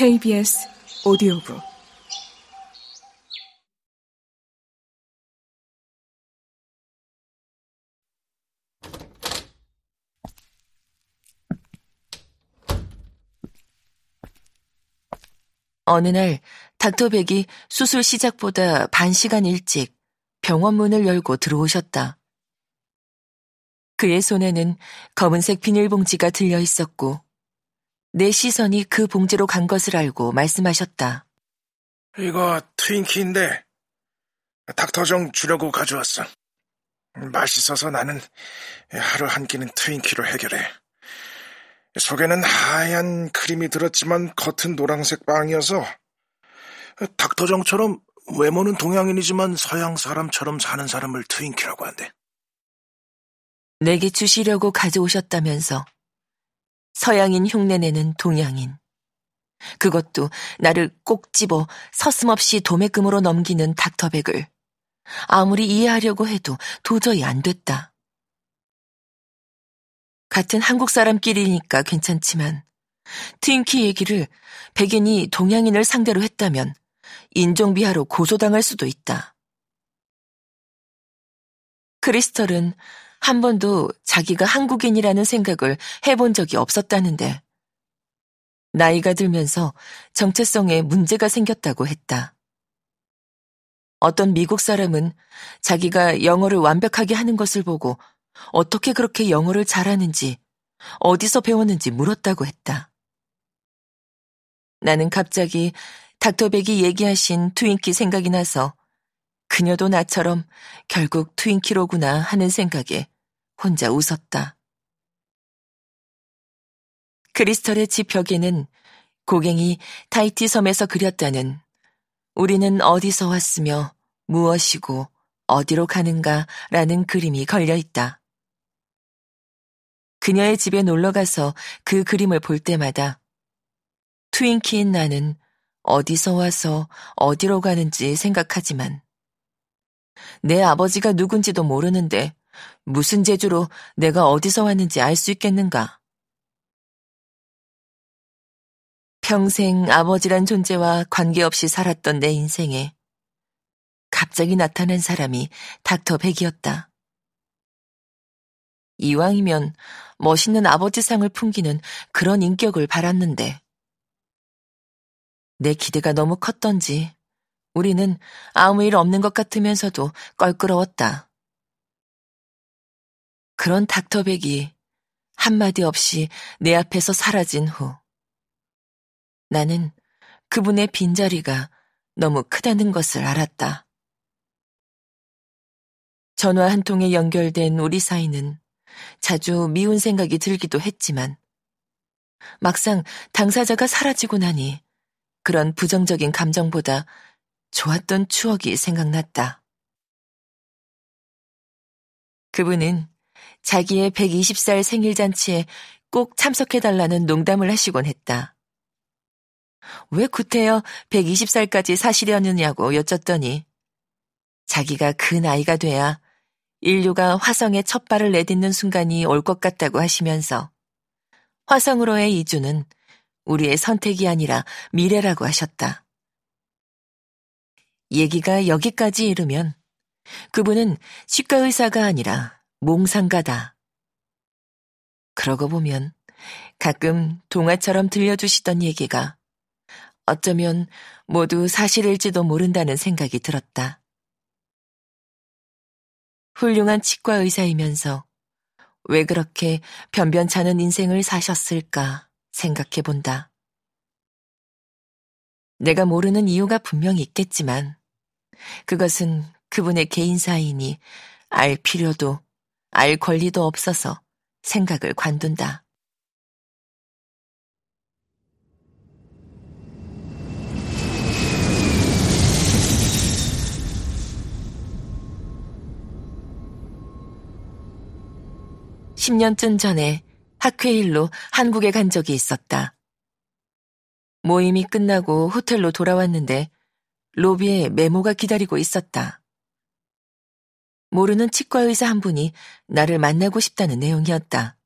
KBS 오디오북 어느 날 닥터백이 수술 시작보다 반 시간 일찍 병원 문을 열고 들어오셨다. 그의 손에는 검은색 비닐봉지가 들려 있었고 내 시선이 그 봉지로 간 것을 알고 말씀하셨다. 이거 트윈키인데 닥터정 주려고 가져왔어. 맛있어서 나는 하루 한 끼는 트윈키로 해결해. 속에는 하얀 크림이 들었지만 겉은 노란색 빵이어서 닥터정처럼 외모는 동양인이지만 서양 사람처럼 사는 사람을 트윈키라고 한대. 내게 주시려고 가져오셨다면서 서양인 흉내내는 동양인. 그것도 나를 꼭 집어 서슴없이 도매금으로 넘기는 닥터백을 아무리 이해하려고 해도 도저히 안 됐다. 같은 한국 사람끼리니까 괜찮지만 트윈키 얘기를 백인이 동양인을 상대로 했다면 인종비하로 고소당할 수도 있다. 크리스털은 한 번도 자기가 한국인이라는 생각을 해본 적이 없었다는데 나이가 들면서 정체성에 문제가 생겼다고 했다. 어떤 미국 사람은 자기가 영어를 완벽하게 하는 것을 보고 어떻게 그렇게 영어를 잘하는지 어디서 배웠는지 물었다고 했다. 나는 갑자기 닥터백이 얘기하신 트윈키 생각이 나서 그녀도 나처럼 결국 트윈키로구나 하는 생각에 혼자 웃었다. 크리스털의 집 벽에는 고갱이 타이티 섬에서 그렸다는 우리는 어디서 왔으며 무엇이고 어디로 가는가 라는 그림이 걸려 있다. 그녀의 집에 놀러 가서 그 그림을 볼 때마다 트윈키인 나는 어디서 와서 어디로 가는지 생각하지만 내 아버지가 누군지도 모르는데 무슨 재주로 내가 어디서 왔는지 알 수 있겠는가? 평생 아버지란 존재와 관계없이 살았던 내 인생에 갑자기 나타난 사람이 닥터 백이었다. 이왕이면 멋있는 아버지상을 풍기는 그런 인격을 바랐는데 내 기대가 너무 컸던지 우리는 아무 일 없는 것 같으면서도 껄끄러웠다. 그런 닥터백이 한마디 없이 내 앞에서 사라진 후 나는 그분의 빈자리가 너무 크다는 것을 알았다. 전화 한 통에 연결된 우리 사이는 자주 미운 생각이 들기도 했지만 막상 당사자가 사라지고 나니 그런 부정적인 감정보다 좋았던 추억이 생각났다. 그분은 자기의 120살 생일잔치에 꼭 참석해달라는 농담을 하시곤 했다. 왜 구태여 120살까지 사시려느냐고 여쭸더니 자기가 그 나이가 돼야 인류가 화성에 첫 발을 내딛는 순간이 올 것 같다고 하시면서 화성으로의 이주는 우리의 선택이 아니라 미래라고 하셨다. 얘기가 여기까지 이르면 그분은 치과 의사가 아니라 몽상가다. 그러고 보면 가끔 동화처럼 들려주시던 얘기가 어쩌면 모두 사실일지도 모른다는 생각이 들었다. 훌륭한 치과 의사이면서 왜 그렇게 변변찮은 인생을 사셨을까 생각해 본다. 내가 모르는 이유가 분명히 있겠지만 그것은 그분의 개인사이니 알 필요도 알 권리도 없어서 생각을 관둔다. (10년쯤) 전에 학회 일로 한국에 간 적이 있었다. 모임이 끝나고 호텔로 돌아왔는데 로비에 메모가 기다리고 있었다. 모르는 치과 의사 한 분이 나를 만나고 싶다는 내용이었다.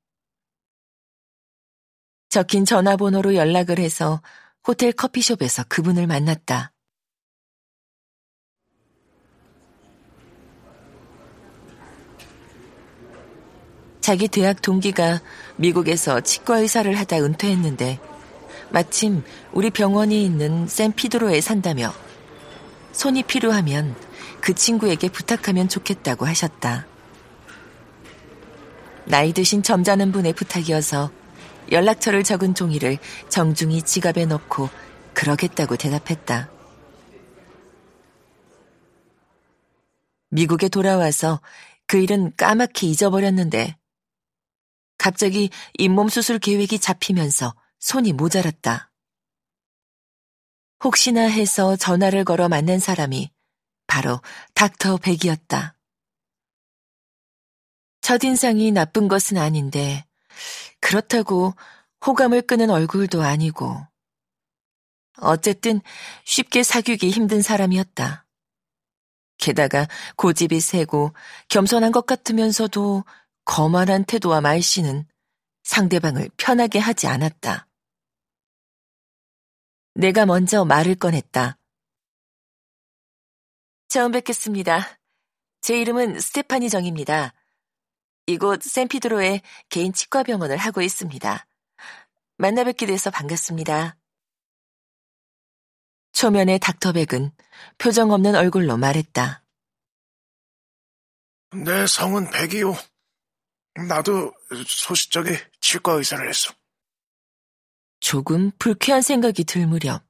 적힌 전화번호로 연락을 해서 호텔 커피숍에서 그분을 만났다. 자기 대학 동기가 미국에서 치과 의사를 하다 은퇴했는데 마침 우리 병원이 있는 샌피드로에 산다며 손이 필요하면 그 친구에게 부탁하면 좋겠다고 하셨다. 나이 드신 점잖은 분의 부탁이어서 연락처를 적은 종이를 정중히 지갑에 넣고 그러겠다고 대답했다. 미국에 돌아와서 그 일은 까맣게 잊어버렸는데 갑자기 잇몸 수술 계획이 잡히면서 손이 모자랐다. 혹시나 해서 전화를 걸어 만난 사람이 바로 닥터 백이었다. 첫인상이 나쁜 것은 아닌데 그렇다고 호감을 끄는 얼굴도 아니고 어쨌든 쉽게 사귀기 힘든 사람이었다. 게다가 고집이 세고 겸손한 것 같으면서도 거만한 태도와 말씨는 상대방을 편하게 하지 않았다. 내가 먼저 말을 꺼냈다. 처음 뵙겠습니다. 제 이름은 스테파니 정입니다. 이곳 샌피드로에 개인 치과병원을 하고 있습니다. 만나 뵙게 돼서 반갑습니다. 초면의 닥터백은 표정 없는 얼굴로 말했다. 내 성은 백이요. 나도 소시적에 치과 의사를 했어. 조금 불쾌한 생각이 들 무렵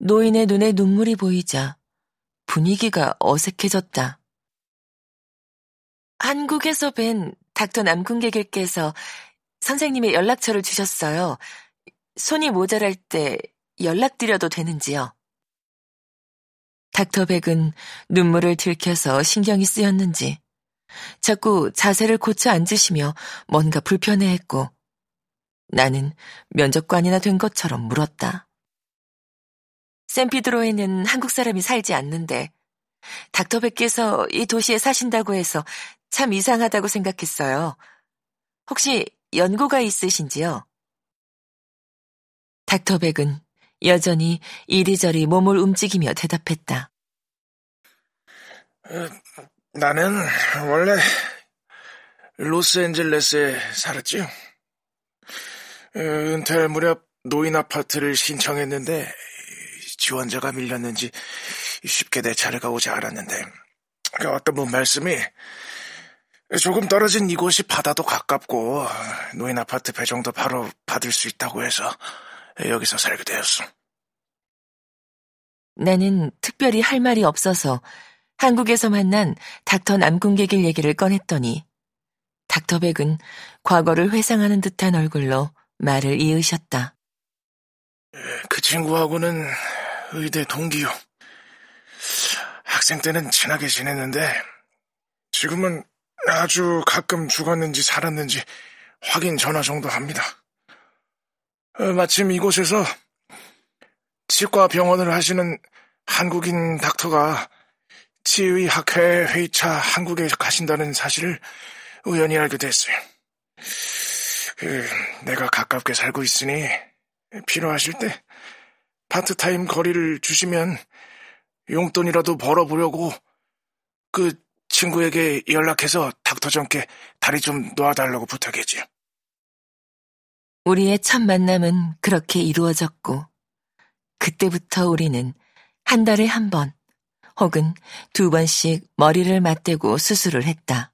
노인의 눈에 눈물이 보이자 분위기가 어색해졌다. 한국에서 뵌 닥터 남궁객일께서 선생님의 연락처를 주셨어요. 손이 모자랄 때 연락드려도 되는지요? 닥터 백은 눈물을 들켜서 신경이 쓰였는지 자꾸 자세를 고쳐 앉으시며 뭔가 불편해했고 나는 면접관이나 된 것처럼 물었다. 샌피드로에는 한국 사람이 살지 않는데 닥터 백께서 이 도시에 사신다고 해서 참 이상하다고 생각했어요. 혹시 연고가 있으신지요? 닥터 백은 여전히 이리저리 몸을 움직이며 대답했다. 어, 나는 원래 로스앤젤레스에 살았지요. 어, 은퇴할 무렵 노인 아파트를 신청했는데 지원자가 밀렸는지 쉽게 내 차례가 오지 않았는데 어떤 분 말씀이 조금 떨어진 이곳이 바다도 가깝고 노인 아파트 배정도 바로 받을 수 있다고 해서 여기서 살게 되었어. 나는 특별히 할 말이 없어서 한국에서 만난 닥터 남궁객일 얘기를 꺼냈더니 닥터 백은 과거를 회상하는 듯한 얼굴로 말을 이으셨다. 그 친구하고는 의대 동기요. 학생 때는 친하게 지냈는데 지금은 아주 가끔 죽었는지 살았는지 확인 전화 정도 합니다. 어, 마침 이곳에서 치과 병원을 하시는 한국인 닥터가 치의학회 회의차 한국에 가신다는 사실을 우연히 알게 됐어요. 그, 내가 가깝게 살고 있으니 필요하실 때 파트타임 거리를 주시면 용돈이라도 벌어보려고 그 친구에게 연락해서 닥터 전께 다리 좀 놓아달라고 부탁했지요. 우리의 첫 만남은 그렇게 이루어졌고 그때부터 우리는 한 달에 한 번 혹은 두 번씩 머리를 맞대고 수술을 했다.